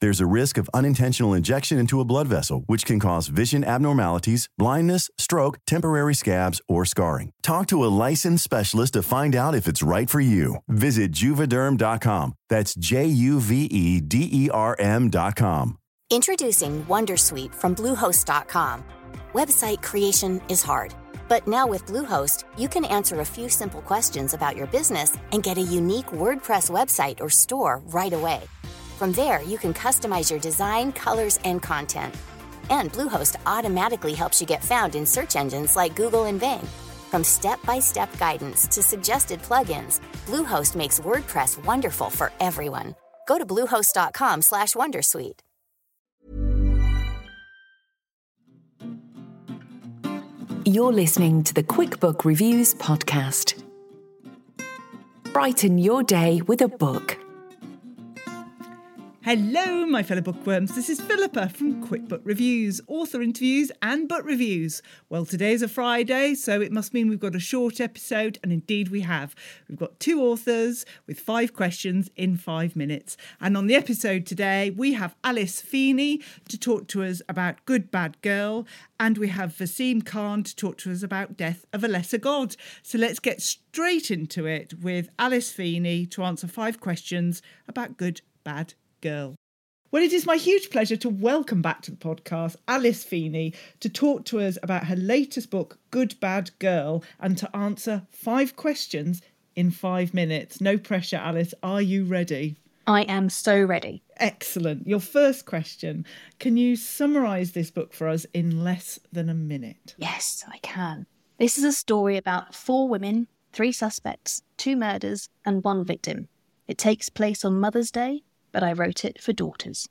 There's a risk of unintentional injection into a blood vessel, which can cause vision abnormalities, blindness, stroke, temporary scabs, or scarring. Talk to a licensed specialist to find out if it's right for you. Visit juvederm.com. That's J U V E D E R M.com. Introducing Wondersuite from Bluehost.com. Website creation is hard, but now with Bluehost, you can answer a few simple questions about your business and get a unique WordPress website or store right away. From there, you can customize your design, colors, and content. And Bluehost automatically helps you get found in search engines like Google and Bing. From step-by-step guidance to suggested plugins, Bluehost makes WordPress wonderful for everyone. Go to bluehost.com/wondersuite. You're listening to the QuickBook Reviews podcast. Brighten your day with a book. Hello, my fellow bookworms. This is Philippa from QuickBook Reviews, author interviews and book reviews. Well, today's a Friday, so it must mean we've got a short episode, and indeed we have. We've got two authors with five questions in five minutes. And on the episode today, we have Alice Feeney to talk to us about Good Bad Girl, and we have Vaseem Khan to talk to us about Death of a Lesser God. So let's get straight into it with Alice Feeney to answer five questions about Good Bad girl. Well, it is my huge pleasure to welcome back to the podcast Alice Feeney to talk to us about her latest book, Good Bad Girl, and to answer five questions in five minutes. No pressure, Alice. Are you ready? I am so ready. Excellent. Your first question Can you summarise this book for us in less than a minute? Yes, I can. This is a story about four women, three suspects, two murders, and one victim. It takes place on Mother's Day but I wrote it for daughters.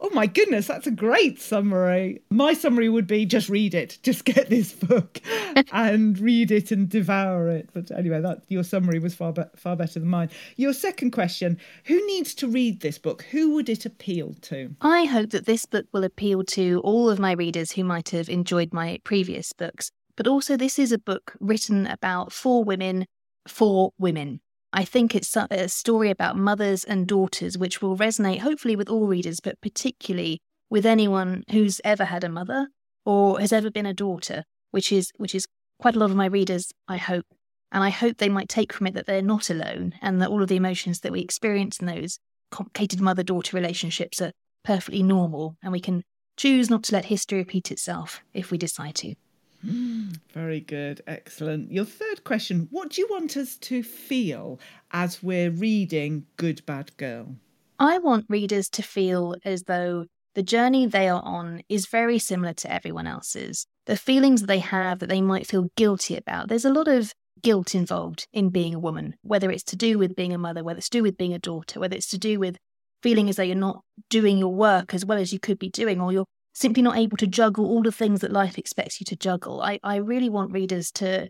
Oh my goodness, that's a great summary. My summary would be just read it, just get this book and read it and devour it. But anyway, that your summary was far be- far better than mine. Your second question: Who needs to read this book? Who would it appeal to? I hope that this book will appeal to all of my readers who might have enjoyed my previous books. But also, this is a book written about four women for women. I think it's a story about mothers and daughters, which will resonate hopefully with all readers, but particularly with anyone who's ever had a mother or has ever been a daughter, which is which is quite a lot of my readers, I hope. And I hope they might take from it that they're not alone and that all of the emotions that we experience in those complicated mother daughter relationships are perfectly normal and we can choose not to let history repeat itself if we decide to. Very good. Excellent. Your third question What do you want us to feel as we're reading Good Bad Girl? I want readers to feel as though the journey they are on is very similar to everyone else's. The feelings they have that they might feel guilty about. There's a lot of guilt involved in being a woman, whether it's to do with being a mother, whether it's to do with being a daughter, whether it's to do with feeling as though you're not doing your work as well as you could be doing, or you're simply not able to juggle all the things that life expects you to juggle. I, I really want readers to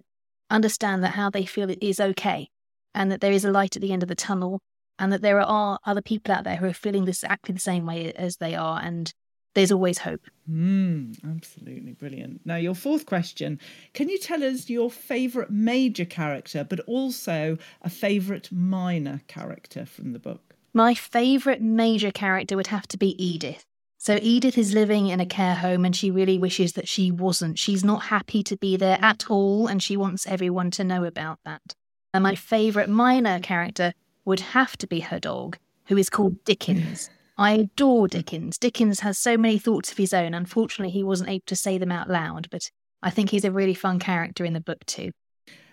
understand that how they feel it is okay and that there is a light at the end of the tunnel and that there are other people out there who are feeling this exactly the same way as they are and there's always hope. Mm, absolutely brilliant. Now, your fourth question Can you tell us your favourite major character, but also a favourite minor character from the book? My favourite major character would have to be Edith. So Edith is living in a care home and she really wishes that she wasn't. She's not happy to be there at all and she wants everyone to know about that. And my favourite minor character would have to be her dog, who is called Dickens. I adore Dickens. Dickens has so many thoughts of his own. Unfortunately, he wasn't able to say them out loud, but I think he's a really fun character in the book too.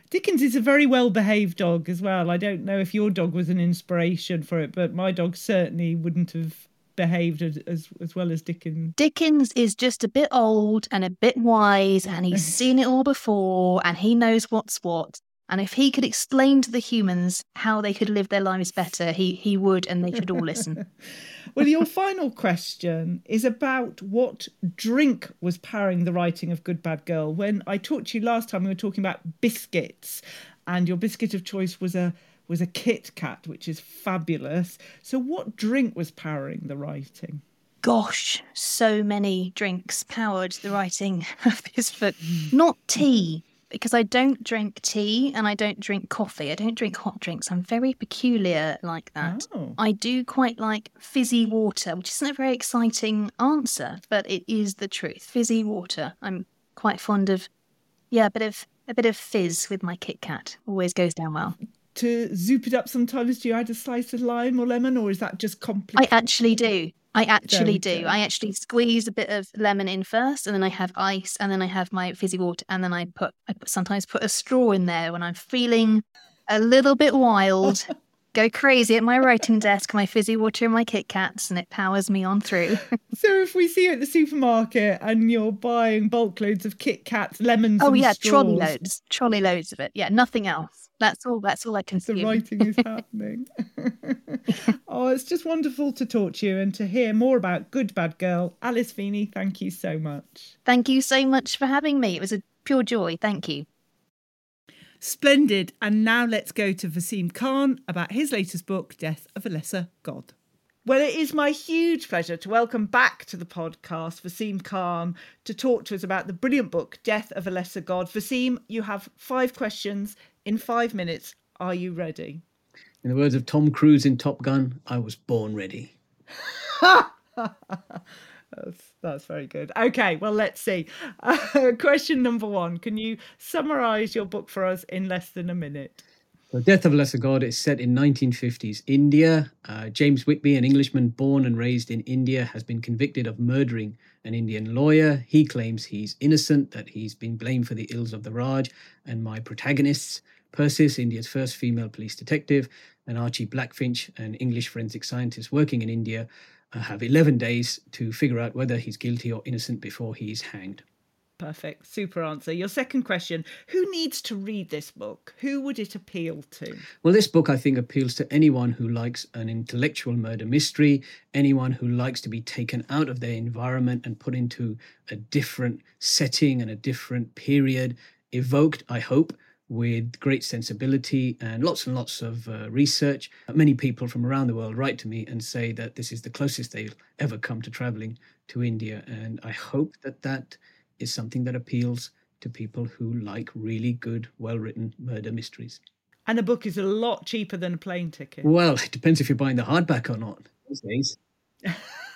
Dickens is a very well behaved dog as well. I don't know if your dog was an inspiration for it, but my dog certainly wouldn't have behaved as, as, as well as Dickens. Dickens is just a bit old and a bit wise, and he's seen it all before, and he knows what's what. And if he could explain to the humans how they could live their lives better, he, he would, and they should all listen. well, your final question is about what drink was powering the writing of Good Bad Girl. When I talked to you last time, we were talking about biscuits, and your biscuit of choice was a was a Kit Kat, which is fabulous. So, what drink was powering the writing? Gosh, so many drinks powered the writing of this book. Not tea, because I don't drink tea and I don't drink coffee. I don't drink hot drinks. I'm very peculiar like that. Oh. I do quite like fizzy water, which isn't a very exciting answer, but it is the truth. Fizzy water. I'm quite fond of, yeah, a bit of a bit of fizz with my Kit Kat. Always goes down well to zoop it up sometimes do you add a slice of lime or lemon or is that just complete i actually do i actually do go. i actually squeeze a bit of lemon in first and then i have ice and then i have my fizzy water and then i put i put, sometimes put a straw in there when i'm feeling a little bit wild go crazy at my writing desk, my fizzy water and my Kit Kats, and it powers me on through. so if we see you at the supermarket and you're buying bulk loads of Kit Kats, lemons, oh yeah, straws, trolley loads, trolley loads of it. Yeah, nothing else. That's all. That's all I can. Say. The writing is happening. oh, it's just wonderful to talk to you and to hear more about Good Bad Girl. Alice Feeney, thank you so much. Thank you so much for having me. It was a pure joy. Thank you. Splendid. And now let's go to Vaseem Khan about his latest book, Death of a Lesser God. Well, it is my huge pleasure to welcome back to the podcast Vaseem Khan to talk to us about the brilliant book, Death of a Lesser God. Vaseem, you have five questions in five minutes. Are you ready? In the words of Tom Cruise in Top Gun, I was born ready. That's, that's very good. Okay, well, let's see. Uh, question number one Can you summarize your book for us in less than a minute? The Death of a Lesser God is set in 1950s India. Uh, James Whitby, an Englishman born and raised in India, has been convicted of murdering an Indian lawyer. He claims he's innocent, that he's been blamed for the ills of the Raj. And my protagonists, Persis, India's first female police detective, and Archie Blackfinch, an English forensic scientist working in India, uh, have 11 days to figure out whether he's guilty or innocent before he's hanged. Perfect. Super answer. Your second question Who needs to read this book? Who would it appeal to? Well, this book, I think, appeals to anyone who likes an intellectual murder mystery, anyone who likes to be taken out of their environment and put into a different setting and a different period, evoked, I hope, with great sensibility and lots and lots of uh, research. Many people from around the world write to me and say that this is the closest they've ever come to traveling to India. And I hope that that is something that appeals to people who like really good, well written murder mysteries. And a book is a lot cheaper than a plane ticket. Well, it depends if you're buying the hardback or not these days.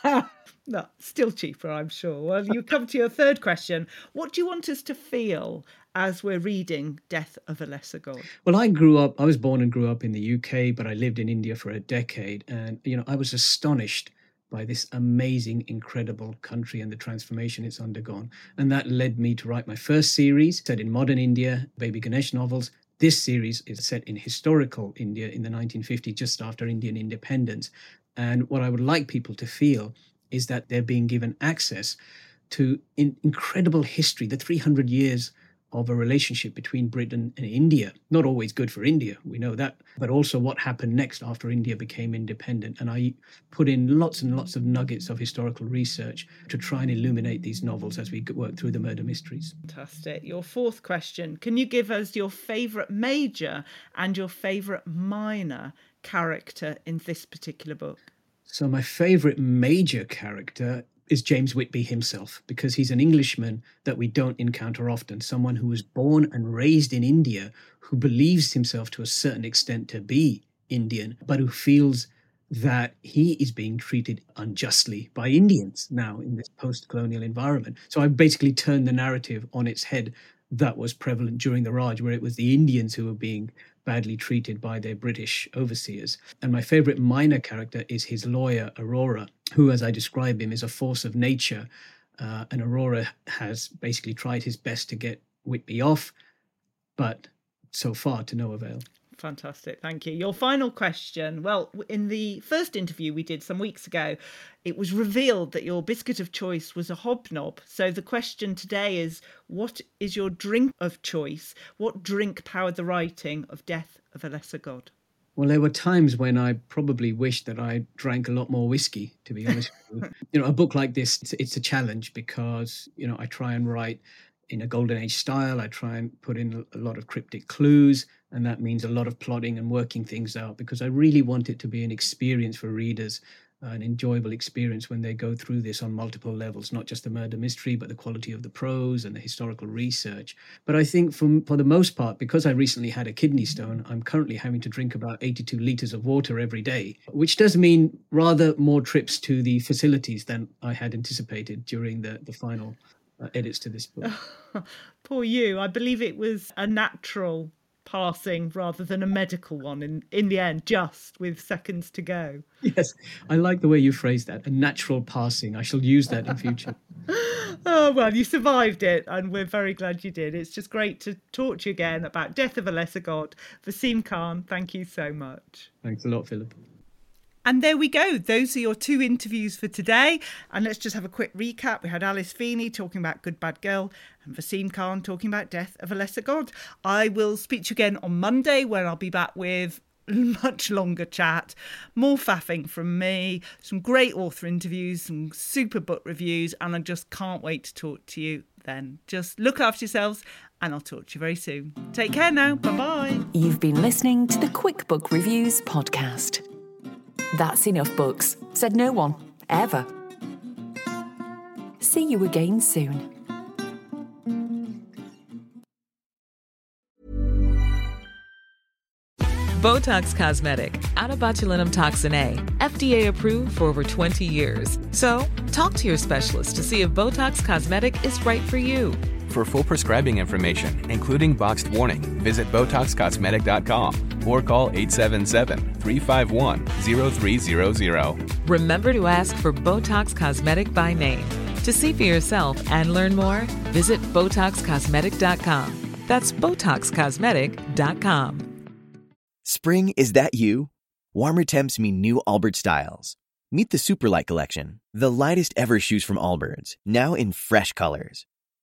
no, still cheaper, I'm sure. Well, you come to your third question. What do you want us to feel as we're reading Death of a Lesser God? Well, I grew up, I was born and grew up in the UK, but I lived in India for a decade. And, you know, I was astonished by this amazing, incredible country and the transformation it's undergone. And that led me to write my first series set in modern India, Baby Ganesh novels. This series is set in historical India in the 1950s, just after Indian independence. And what I would like people to feel is that they're being given access to in incredible history, the 300 years of a relationship between Britain and India. Not always good for India, we know that, but also what happened next after India became independent. And I put in lots and lots of nuggets of historical research to try and illuminate these novels as we work through the murder mysteries. Fantastic. Your fourth question Can you give us your favourite major and your favourite minor character in this particular book? So, my favourite major character is James Whitby himself, because he's an Englishman that we don't encounter often, someone who was born and raised in India, who believes himself to a certain extent to be Indian, but who feels that he is being treated unjustly by Indians now in this post colonial environment. So I basically turned the narrative on its head that was prevalent during the Raj, where it was the Indians who were being badly treated by their British overseers. And my favorite minor character is his lawyer, Aurora, who, as I describe him, is a force of nature. Uh, and Aurora has basically tried his best to get Whitby off, but so far to no avail. Fantastic. Thank you. Your final question. Well, in the first interview we did some weeks ago, it was revealed that your biscuit of choice was a hobnob. So the question today is what is your drink of choice? What drink powered the writing of Death of a Lesser God? Well, there were times when I probably wished that I drank a lot more whiskey, to be honest. you. you know, a book like this, it's, it's a challenge because, you know, I try and write in a golden age style. I try and put in a lot of cryptic clues, and that means a lot of plotting and working things out because I really want it to be an experience for readers, an enjoyable experience when they go through this on multiple levels, not just the murder mystery, but the quality of the prose and the historical research. But I think for, for the most part, because I recently had a kidney stone, I'm currently having to drink about 82 liters of water every day, which does mean rather more trips to the facilities than I had anticipated during the, the final uh, edits to this book. Poor you. I believe it was a natural passing rather than a medical one in, in the end, just with seconds to go. Yes, I like the way you phrased that. A natural passing. I shall use that in future. oh, well, you survived it, and we're very glad you did. It's just great to talk to you again about Death of a Lesser God. Vaseem Khan, thank you so much. Thanks a lot, Philip. And there we go. Those are your two interviews for today. And let's just have a quick recap. We had Alice Feeney talking about Good Bad Girl and Vaseem Khan talking about Death of a Lesser God. I will speak to you again on Monday when I'll be back with much longer chat, more faffing from me, some great author interviews, some super book reviews, and I just can't wait to talk to you then. Just look after yourselves and I'll talk to you very soon. Take care now. Bye bye. You've been listening to the Quick Book Reviews podcast. That's enough books, said no one, ever. See you again soon. Botox Cosmetic, onabotulinumtoxinA, FDA approved for over 20 years. So, talk to your specialist to see if Botox Cosmetic is right for you. For full prescribing information, including boxed warning, visit BotoxCosmetic.com or call 877-351-0300. Remember to ask for Botox Cosmetic by name. To see for yourself and learn more, visit BotoxCosmetic.com. That's BotoxCosmetic.com. Spring, is that you? Warmer temps mean new Allbirds styles. Meet the Superlight Collection, the lightest ever shoes from Allbirds, now in fresh colors.